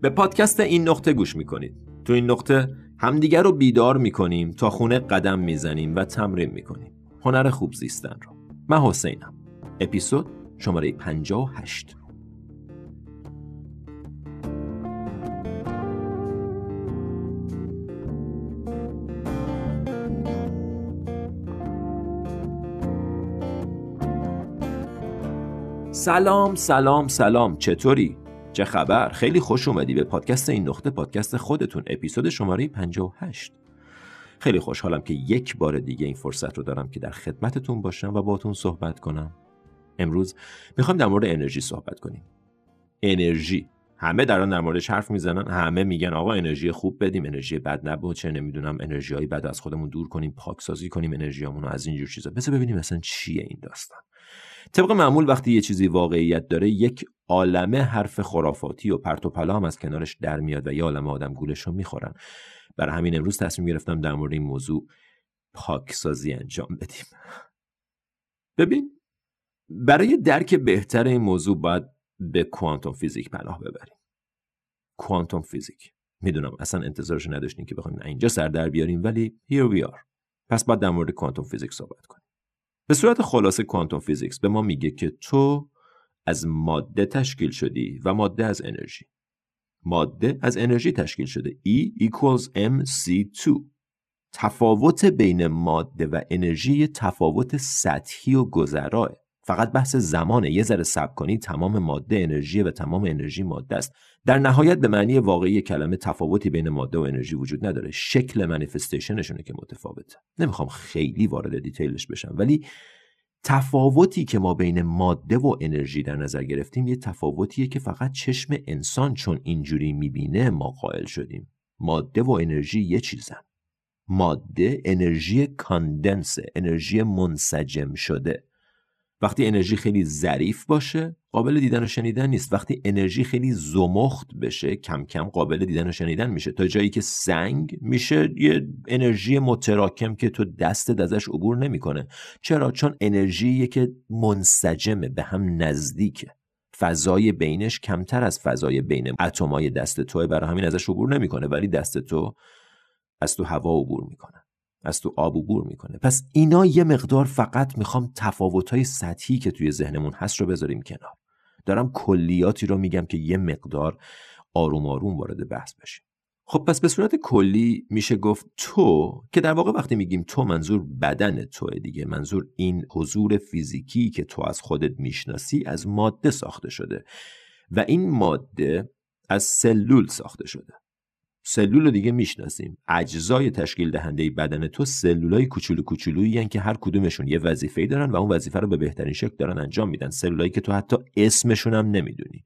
به پادکست این نقطه گوش می‌کنید. تو این نقطه همدیگر رو بیدار می‌کنیم تا خونه قدم می‌زنیم و تمرین می‌کنیم. هنر خوب زیستن رو. من حسینم. اپیزود شماره 58 سلام سلام سلام. چطوری؟ چه خبر؟ خیلی خوش اومدی به پادکست این نقطه پادکست خودتون اپیزود شماره 58 خیلی خوشحالم که یک بار دیگه این فرصت رو دارم که در خدمتتون باشم و باتون صحبت کنم. امروز می‌خوام در مورد انرژی صحبت کنیم. انرژی. همه دارن در موردش حرف می‌زنن همه میگن آقا انرژی خوب بدیم انرژی بد نبود چه نمی‌دونم انرژی های بد از خودمون دور کنیم پاکسازی کنیم انرژیامون رو از اینجور چیزا. بذار ببینیم مثلا چیه این داستان. طبق معمول وقتی یه چیزی واقعیت داره یک عالمه حرف خرافاتی و پرت و پلا از کنارش در میاد و یه عالمه آدم گولش رو می‌خورن. برای همین امروز تصمیم گرفتم در مورد این موضوع پاکسازی انجام بدیم. ببین برای درک بهتر این موضوع باید به کوانتوم فیزیک پناه ببریم. کوانتوم فیزیک. می‌دونم اصلا انتظارش نداشتیم که بخوایم اینجا سر در بیاریم ولی here we are. پس باید در مورد quantum physics صحبت کنیم. به صورت خلاصه quantum physics به ما میگه که تو از ماده تشکیل شدی و ماده از انرژی. ماده از انرژی تشکیل شده. E equals mc2 تفاوت بین ماده و انرژی تفاوت سطحی و گذراه. فقط بحث زمانه. یه ذره صبر کنی تمام ماده انرژی و تمام انرژی ماده است. در نهایت به معنی واقعی کلمه تفاوتی بین ماده و انرژی وجود نداره. شکل manifestation شونه که متفاوته. نمی‌خوام خیلی وارد detail ش بشم ولی تفاوتی که ما بین ماده و انرژی در نظر گرفتیم یه تفاوتیه که فقط چشم انسان چون اینجوری می‌بینه ما قائل شدیم. ماده و انرژی یه چیزن. ماده انرژی کاندنسه انرژی منسجم شده. وقتی انرژی خیلی ظریف باشه قابل دیدن و شنیدن نیست. وقتی انرژی خیلی زمخت بشه کم کم قابل دیدن و شنیدن میشه. تا جایی که سنگ میشه یه انرژی متراکم که تو دستت ازش عبور نمی‌کنه. چرا؟ چون انرژی که منسجمه به هم نزدیکه. فضای بینش کمتر از فضای بین اتمای دست توه برای همین ازش عبور نمی‌کنه. ولی دست تو از تو هوا عبور می‌کنه. از تو آب عبور می‌کنه. پس اینا یه مقدار فقط می‌خوام تفاوتهای سطحی که توی ذهنمون هست رو بذاریم کنار. دارم کلیاتی رو میگم که یه مقدار آروم آروم وارد بحث بشیم. خب پس به صورت کلی میشه گفت تو که در واقع وقتی میگیم تو منظور بدن توه دیگه. منظور این حضور فیزیکی که تو از خودت می‌شناسی از ماده ساخته شده و این ماده از سلول ساخته شده. سلول رو دیگه می‌شناسیم. اجزای تشکیل دهنده بدن تو سلولای کوچولو کوچولویی که هر کدومشون یه وظیفه‌ای دارن و اون وظیفه رو به بهترین شکل دارن انجام میدن. سلولایی که تو حتی اسمشون هم نمی‌دونی.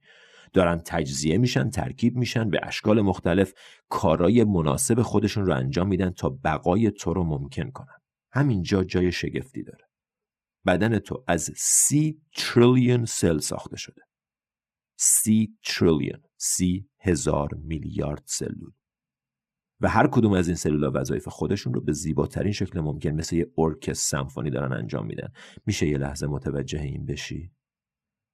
دارن تجزیه میشن ترکیب میشن به اشکال مختلف کارای مناسب خودشون رو انجام میدن تا بقای تو رو ممکن کنن. همینجا جای شگفتی داره. بدن تو از سی تریلیون cell ساخته شده. سی تریلیون سی هزار میلیارد سلول. و هر کدوم از این سلولا وظایف خودشون رو به زیباترین شکل ممکن مثل یه ارکستر سمفونی دارن انجام میدن. میشه یه لحظه متوجه این بشی؟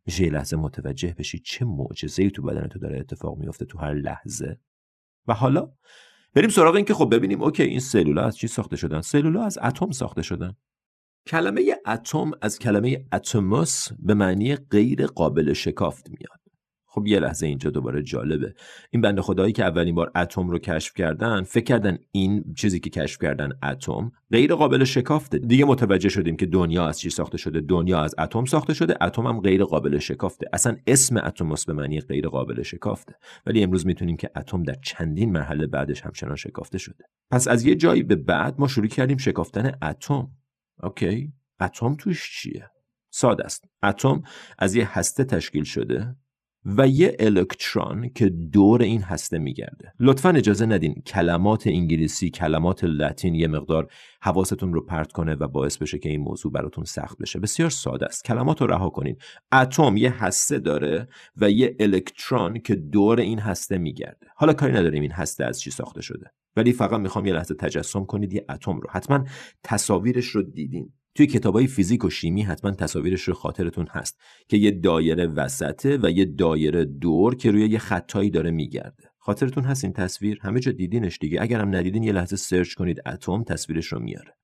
میشه یه لحظه متوجه بشی چه معجزه‌ای تو بدن تو داره اتفاق میفته تو هر لحظه؟ و حالا بریم سراغ این که خب ببینیم OK این سلولا از چی ساخته شدن؟ سلولا از اتم ساخته شدن. کلمه اتم از کلمه اتموس به معنی غیر قابل شکافت میاد. خب یه لحظه اینجا دوباره جالبه. این بنده خدایی که اولین بار اتم رو کشف کردن فکر کردن این چیزی که کشف کردن اتم غیر قابل شکافته. دیگه متوجه شدیم که دنیا از چی ساخته شده. دنیا از اتم ساخته شده اتم هم غیر قابل شکافته. اصلا اسم اتموس به معنی غیر قابل شکافته. ولی امروز می‌تونیم که اتم در چندین مرحله بعدش همچنان شکافته شده. پس از یه جایی به بعد ما شروع کردیم شکافتن اتم. اوکی؟ اتم توش چیه؟ ساده است. اتم از یه هسته تشکیل شده. و یه الکترون که دور این هسته میگرده. لطفا اجازه ندین کلمات انگلیسی کلمات لاتین یه مقدار حواستون رو پرت کنه و باعث بشه که این موضوع براتون سخت بشه. بسیار ساده است. کلمات رو رها کنین. اتم یه هسته داره و یه الکترون که دور این هسته میگرده. حالا کاری نداریم این هسته از چی ساخته شده. ولی فقط می‌خوام یه لحظه تجسم کنید یه اتم رو. حتما تصاویرش رو دیدین. توی کتابای فیزیک و شیمی حتما تصاویرش رو خاطرتون هست که یه دایره وسطه و یه دایره دور که روی یه خطایی داره میگرده. خاطرتون هست این تصویر؟ همه جا دیدینش دیگه. اگرم ندیدین یه لحظه سرچ کنید اتم تصویرش رو میاره.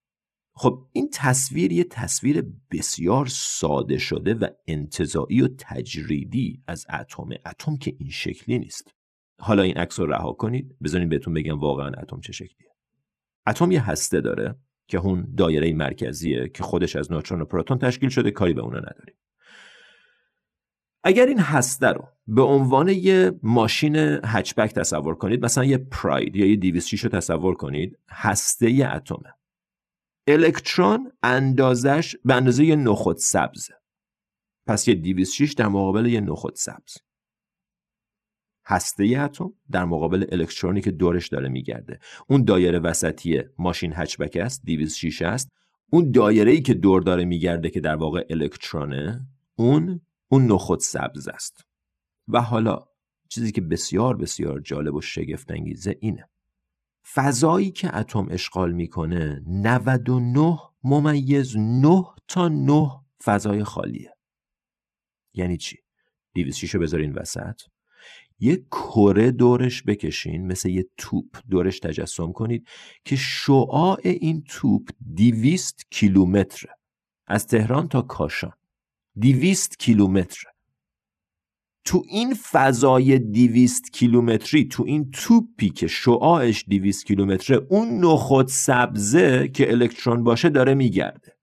خب این تصویر یه تصویر بسیار ساده شده و انتظایی و تجریدی از اتم. اتم که این شکلی نیست. حالا این عکس رو رها کنید. بذارین بهتون بگم واقعا اتم چه شکلیه. اتم یه هسته داره. که اون دایره مرکزیه که خودش از نوترون و پروتون تشکیل شده کاری به اونا نداریم. اگر این هسته رو به عنوان یه ماشین هچبک تصور کنید مثلا یه پراید یا یه 206 رو تصور کنید هسته اتمه. الکترون اندازش به اندازه یه نخود سبزه. پس یه 206 در مقابل یه نخود سبز. هسته اتم در مقابل الکترونی که دورش داره میگرده. اون دایره وسطی ماشین هچبک است 206 است. اون دایره ای که دور داره میگرده که در واقع الکترونه اون اون نخود سبز است. و حالا چیزی که بسیار بسیار جالب و شگفت انگیزه اینه. فضایی که اتم اشغال می‌کنه 99 ممیز 9 تا 9 فضای خالیه. یعنی چی؟ 206 رو بذارین وسط. یه کره دورش بکشین مثل یه توپ دورش تجسم کنید که شعاع این توپ دیویست کیلومتره. از تهران تا کاشان. دیویست کیلومتر تو این فضای دیویست کیلومتری تو این توپی که شعاعش دیویست کیلومتره اون نخود سبزه که الکترون باشه داره میگرده.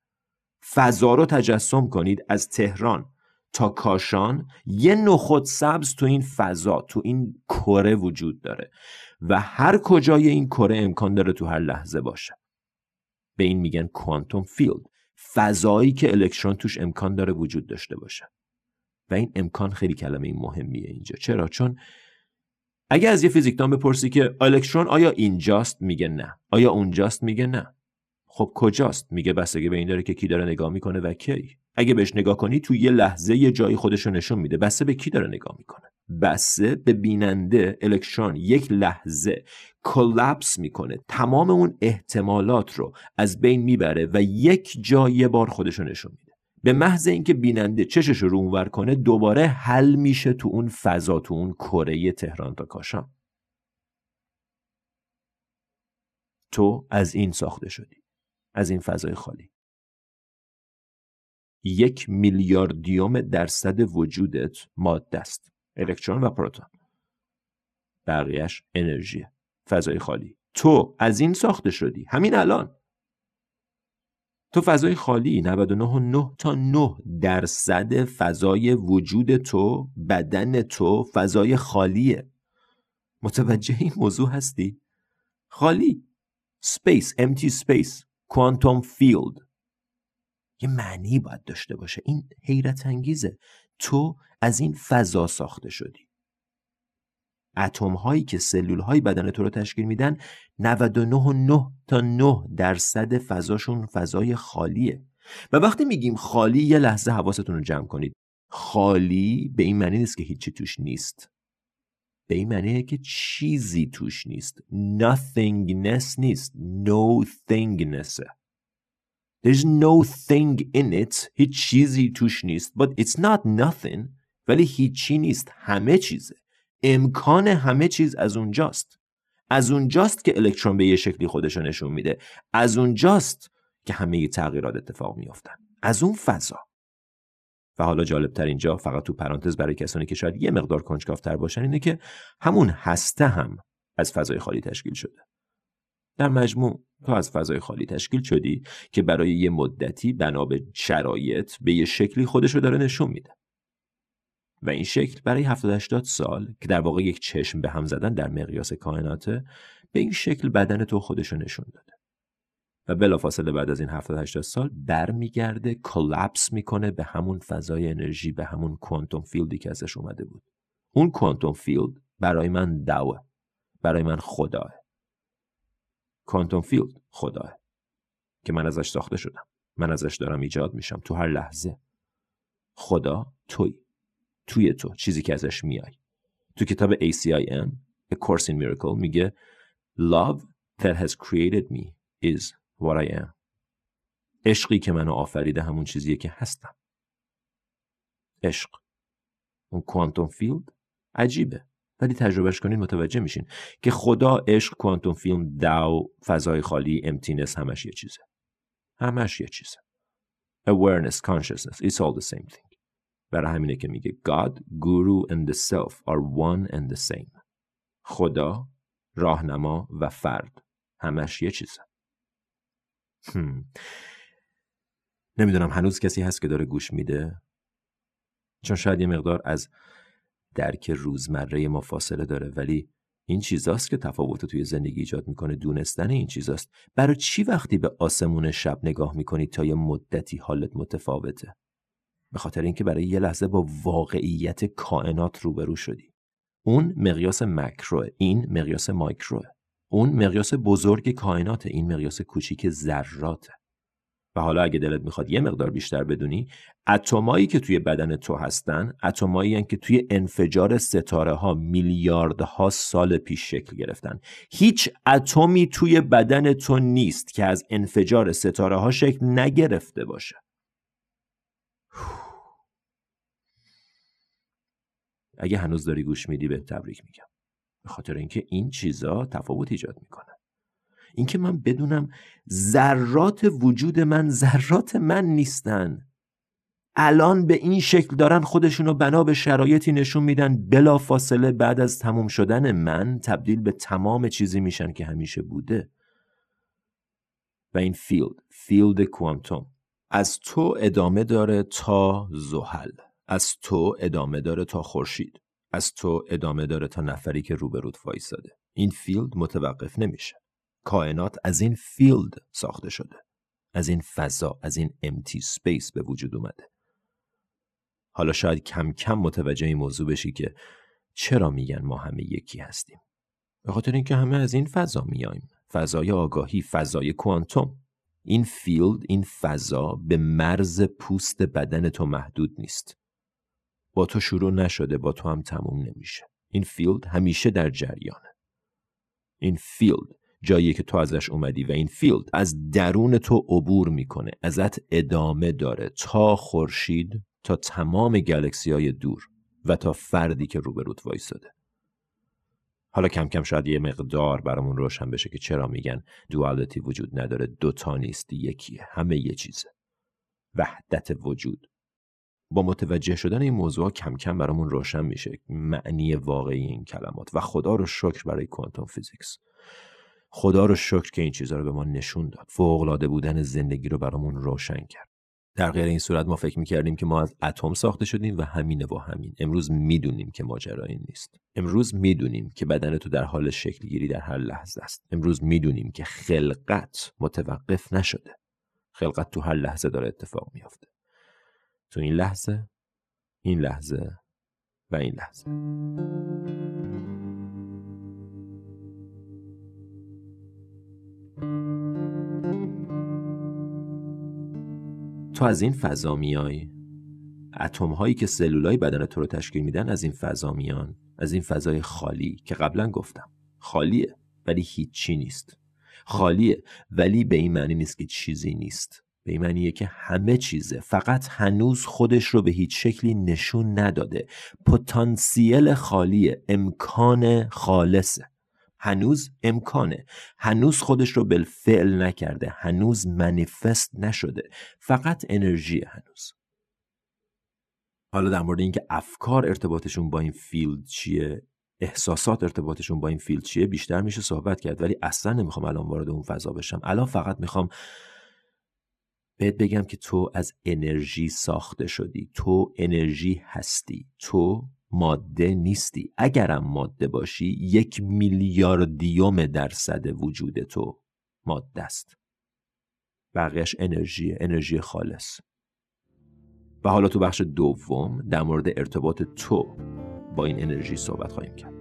فضا رو تجسم کنید از تهران. تا کاشان یه نخود سبز تو این فضا تو این کره وجود داره و هر کجای این کره امکان داره تو هر لحظه باشه. به این میگن کوانتوم فیلد فضایی که الکترون توش امکان داره وجود داشته باشه. و این امکان خیلی کلمه مهمیه اینجا. چرا؟ چون اگه از یه فیزیکدان بپرسی که الکترون آیا اینجاست؟ میگه نه. آیا اونجاست؟ میگه نه. خب کجاست؟ میگه بستگی به این داره که کی داره نگاه می‌کنه و کی. اگه بهش نگاه کنی تو یه لحظه یه جایی خودش رو نشون میده. بسته به کی داره نگاه می‌کنه؟ بسته به بیننده الکترون یک لحظه کلپس می‌کنه. تمام اون احتمالات رو از بین می‌بره و یک جا یه بار خودش رو نشون میده. به محض اینکه بیننده چشش رو اونور کنه دوباره حل میشه تو اون فضا تو اون کره تهران تا کاشان. تو از این ساخته شدی. از این فضای خالی. یک میلیاردیوم درصد وجودت ماده است الکترون و پروتون. بقیهش انرژی فضای خالی. تو از این ساخته شدی. همین الان. تو فضای خالی 99 تا 9 درصد فضای وجود تو بدن تو فضای خالیه. متوجه این موضوع هستی؟ خالی. Space empty space. Quantum field. یه معنی باید داشته باشه. این حیرت انگیزه. تو از این فضا ساخته شدی. اتم هایی که سلول های بدن تو رو تشکیل میدن 99 تا 9 درصد فضاشون فضای خالیه. و وقتی میگیم خالی یه لحظه حواستون رو جمع کنید. خالی به این معنی نیست که هیچی توش نیست. به این معنیه که چیزی توش نیست. Nothingness نیست. No thingness. There's no thing in it. هیچ چیزی توش نیست. But it's not nothing. ولی هیچی نیست. همه چیزه. امکان همه چیز از اونجاست. از اونجاست که الکترون به یه شکلی خودش نشون میده. از اونجاست که همه تغییرات اتفاق میافتن. از اون فضا. و حالا جالب تر اینجا فقط تو پرانتز برای کسانی که شاید یه مقدار کنجکافتر باشن اینه که همون هسته هم از فضای خالی تشکیل شده. در مجموع تو از فضای خالی تشکیل شدی که برای یه مدتی بنا به شرایط به یه شکلی خودش رو داره نشون میده. و این شکل برای 70 80 سال که در واقع یک چشم به هم زدن در مقیاس کائناته به این شکل بدن تو خودش رو نشون داده. بلافاصله بعد از این 70 80 سال برمیگرده collapse می‌کنه به همون فضای انرژی به همون quantum field ی که ازش اومده بود. اون quantum field برای من داوه برای من خداه quantum field خداه که من ازش ساخته شدم. من ازش دارم ایجاد میشم. تو هر لحظه. خدا توی. توی تو. چیزی که ازش میای تو کتاب ACIM A Course in Miracle میگه Love that has created me is what I am. عشقی که منو آفریده همون چیزیه که هستم. عشق. اون quantum field عجیبه. ولی تجربهش کنین متوجه میشین که خدا عشق quantum field داو فضای خالی emptiness همش یه چیزه. همش یه چیزه. Awareness consciousness it's all the same thing. برای همینه که میگه God, Guru and the self are one and the same. خدا راهنما و فرد. همش یه چیزه. نمی‌دونم هنوز کسی هست که داره گوش میده. چون شاید یه مقدار از درک روزمره ما فاصله داره ولی این چیزاست که تفاوت توی زندگی ایجاد می‌کنه. دونستن این چیزاست. برای چی وقتی به آسمون شب نگاه می‌کنی تا یه مدتی حالت متفاوته؟ به خاطر اینکه برای یه لحظه با واقعیت کائنات روبرو شدی. اون مقیاس مکروه این مقیاس مایکروه. اون مقیاس بزرگ کائنات این مقیاس کوچیک ذراته. و حالا اگه دلت می‌خواد یه مقدار بیشتر بدونی اتمایی که توی بدن تو هستن اتمایی که توی انفجار ستاره ها میلیاردها سال پیش شکل گرفتن. هیچ اتمی توی بدن تو نیست که از انفجار ستاره ها شکل نگرفته باشه. اگه هنوز داری گوش میدی به تبریک میگم. به خاطر اینکه این چیزا تفاوت ایجاد می‌کنن اینکه من بدونم ذرات وجود من ذرات من نیستن. الان به این شکل دارن خودشونو بنا به شرایطی نشون میدن بلا فاصله بعد از تموم شدن من تبدیل به تمام چیزی میشن که همیشه بوده. و این field field کوانتوم. از تو ادامه داره تا زحل. از تو ادامه داره تا خورشید. از تو ادامه داره تا نفری که روبروت وایساده. این field متوقف نمیشه. کائنات از این field ساخته شده. از این فضا از این empty space به وجود اومده. حالا شاید کم کم متوجه این موضوع بشی که چرا میگن ما همه یکی هستیم؟ به خاطر اینکه همه از این فضا میایم. فضای آگاهی فضای کوانتوم. این field این فضا به مرز پوست بدن تو محدود نیست. با تو شروع نشده با تو هم تموم نمیشه. این field همیشه در جریانه. این field جایی که تو ازش اومدی و این field از درون تو عبور می‌کنه ازت ادامه داره. تا خورشید تا تمام galaxy های دور و تا فردی که روبروت وایساده حالا کم کم شاید یه مقدار برامون روشن بشه که چرا میگن duality وجود نداره. دوتا نیست یکیه همه یه چیزه. وحدت وجود. با متوجه شدن این موضوع کم کم برامون روشن میشه. معنی واقعی این کلمات. و خدا رو شکر برای کوانتوم فیزیکس. خدا رو شکر که این چیزها رو به ما نشون داد. فوقالعاده بودن زندگی رو برامون روشن کرد. در غیر این صورت ما فکر می‌کردیم که ما از اتم ساخته شدیم و همینه با همین. امروز می‌دونیم که ماجرا این نیست. امروز می‌دونیم که بدن تو در حال شکل گیری در هر لحظه است. امروز می‌دونیم که خلقت متوقف نشده. خلقت تو هر لحظه داره اتفاق میافته. تو این لحظه این لحظه و این لحظه. تو از این فضا میای؟ اتم هایی که سلولای بدن تو رو تشکیل میدن از این فضا میان؟ از این فضای خالی که قبلا گفتم. خالیه ولی هیچی نیست. خالیه ولی به این معنی نیست که چیزی نیست. به این معنیه که همه چیزه فقط هنوز خودش رو به هیچ شکلی نشون نداده. پتانسیل خالیه امکان خالصه. هنوز امکانه. هنوز خودش رو بالفعل نکرده. هنوز منیفست نشده. فقط انرژی هنوز. حالا در مورد اینکه افکار ارتباطشون با این فیلد چیه احساسات ارتباطشون با این فیلد چیه بیشتر میشه صحبت کرد ولی اصلا نمی‌خوام الان وارد اون فضا بشم. الان فقط می‌خوام بهت بگم که تو از انرژی ساخته شدی. تو انرژی هستی. تو ماده نیستی. اگرم ماده باشی یک میلیاردیوم درصد وجود تو ماده است. بقیهش انرژی انرژی خالص. و حالا تو بخش دوم در مورد ارتباط تو با این انرژی صحبت خواهیم کرد.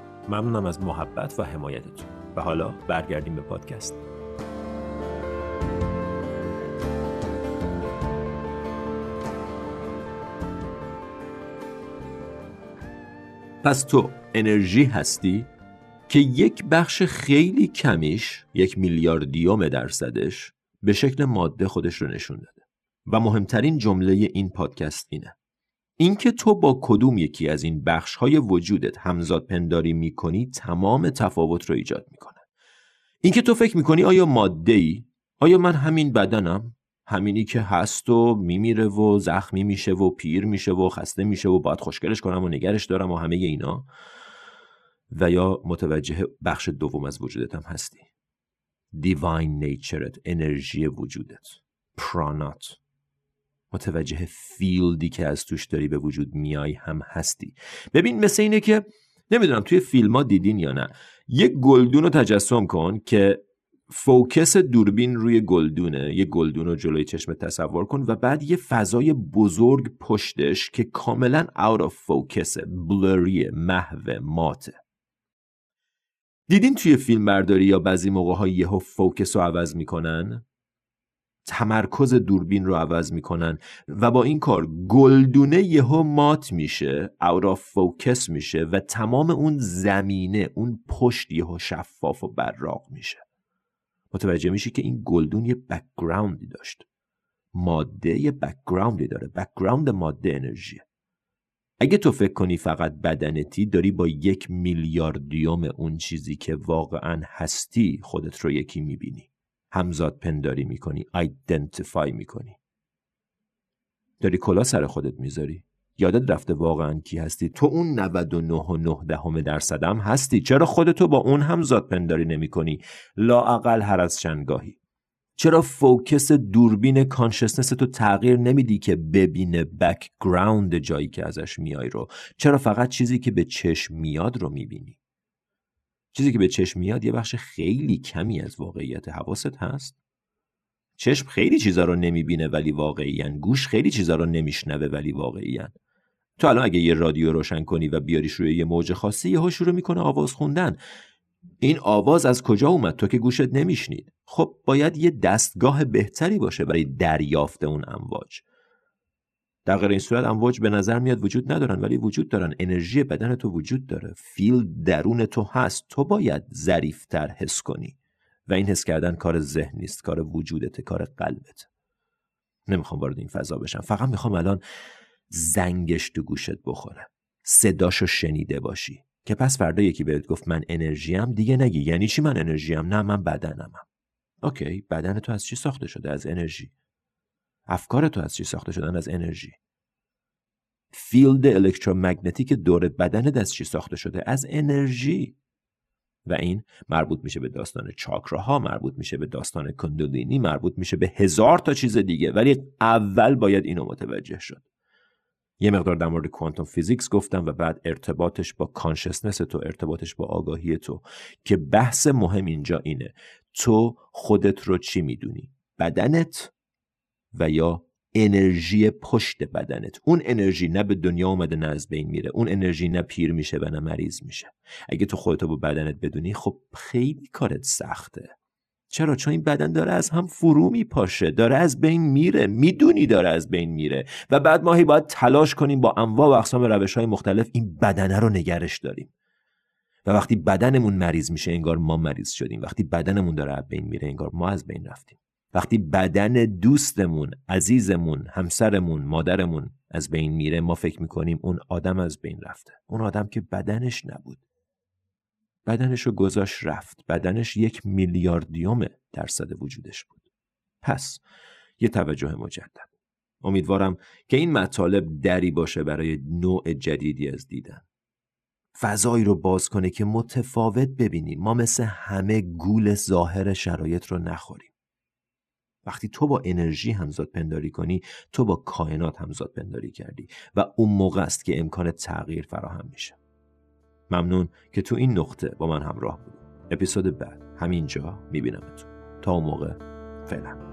ممنونم از محبت و حمایتتون. و حالا برگردیم به پادکست. پس تو انرژی هستی که یک بخش خیلی کمیش یک میلیاردیوم درصدش به شکل ماده خودش رو نشون داده و مهمترین جمله این پادکست اینه اینکه تو با کدوم یکی از این بخش های وجودت همزاد پنداری می‌کنی تمام تفاوت رو ایجاد می‌کنه. اینکه تو فکر می‌کنی آیا ماده ای آیا من همین بدنم؟ همینی که هست و میمیره و زخمی میشه و پیر میشه و خسته میشه و باید خوشگلش کنم و نگرش دارم و همه اینا. و یا متوجه بخش دوم از وجودت هم هستی. divine nature ت انرژی وجودت. پرانات متوجه field ی که از توش داری به وجود میای هم هستی. ببین مثل اینه که نمی‌دونم توی فیلم ها دیدین یا نه. یک گلدون رو تجسم کن که focus دوربین روی گلدونه. یه گلدون رو جلوی چشم تصور کن و بعد یه فضای بزرگ پشتش که کاملا out of focus blurry محو ماته دیدین توی فیلم برداری یا بعضی موقع ها یهو focus رو عوض می‌کنن؟ تمرکز دوربین رو عوض می‌کنن و با این کار گلدونه یهو مات میشه out focus میشه و تمام اون زمینه اون پشت یهو شفاف و براق میشه. متوجه میشی که این گلدون یه background ی داشت. ماده یه background ی داره. background ماده انرژیه اگه تو فکر کنی فقط بدنتی داری با یک میلیاردم اون چیزی که واقعا هستی خودت رو یکی می‌بینی. همزاد پنداری می‌کنی identify می‌کنی. داری کلاه سر خودت می‌ذاری. یادت رفته واقعا کی هستی؟ تو اون 99 دهم درصدم هستی. چرا خودتو با اون هم ذات پنداری نمی کنی لااقل هر از چندگاهی. چرا focus دوربین consciousness تو تغییر نمیدی که ببینه background جایی که ازش میای رو؟ چرا فقط چیزی که به چشم میاد رو می‌بینی؟ چیزی که به چشم میاد یه بخش خیلی کمی از واقعیت حواست هست. چشم خیلی چیزا رو نمی‌بینه ولی واقعیان گوش خیلی چیزا رو نمیشنوه ولی واقعیان تو الان اگه یه رادیو روشن کنی و بیاریش روی یه موج خاصی یهو شروع می‌کنه آواز خوندن. این آواز از کجا اومد؟ تو که گوشت نمیشنید. خب باید یه دستگاه بهتری باشه برای دریافت اون امواج. در غیر این صورت امواج به نظر میاد وجود ندارن ولی وجود دارن. انرژی بدن تو وجود داره. فیل درون تو هست. تو باید ظریفتر حس کنی. و این حس کردن کار ذهن نیست کار وجودت کار قلبت. نمی‌خوام وارد این فضا بشم. فقط می‌خوام الان زنگش تو گوشت بخوره. صداشو شنیده باشی. که پس فردا یکی بهت گفت من انرژیم دیگه نگی. یعنی چی من انرژیم؟ نه من بدنمم. اوکی بدن تو از چی ساخته شده؟ از انرژی. افکار تو از چی ساخته شدن؟ از انرژی. field electromagnetic دور بدن از چی ساخته شده؟ از انرژی. و این مربوط میشه به داستان چاکراها مربوط میشه به داستان کندولینی مربوط میشه به هزار تا چیز دیگه ولی اول باید اینو متوجه شد. یه مقدار در مورد quantum physics گفتم و بعد ارتباطش با consciousness تو ارتباطش با آگاهی تو که بحث مهم اینجا اینه. تو خودت رو چی می‌دونی؟ بدنت و یا انرژی پشت بدنت. اون انرژی نه به دنیا اومده نه از بین میره. اون انرژی نه پیر میشه و نه مریض میشه. اگه تو خودتو با بدنت بدونی خب خیلی کارت سخته. چرا؟ چون این بدن داره از هم فرو میپاشه. داره از بین میره. می‌دونی داره از بین میره. و بعد ماهی باید تلاش کنیم با انواع و اقسام روش های مختلف این بدنه رو نگرش داریم. و وقتی بدنمون مریض میشه انگار ما مریض شدیم. وقتی بدنمون داره از بین میره انگار ما از بین رفتیم. وقتی بدن دوستمون عزیزمون همسرمون مادرمون از بین میره ما فکر می‌کنیم اون آدم از بین رفته. اون آدم که بدنش نبود. بدنش رو گذاشت رفت. بدنش یک میلیاردیوم درصد وجودش بود. پس یه توجه مجدد. امیدوارم که این مطالب دری باشه برای نوع جدیدی از دیدن. فضایی رو باز کنه که متفاوت ببینیم. ما مثل همه گول ظاهر شرایط رو نخوریم. وقتی تو با انرژی همزاد پنداری کنی تو با کائنات همزاد پنداری کردی و اون موقع است که امکان تغییر فراهم میشه. ممنون که تو این نقطه با من همراه بودید اپیزود بعد همینجا میبینمتون. تا اون موقع فعلا.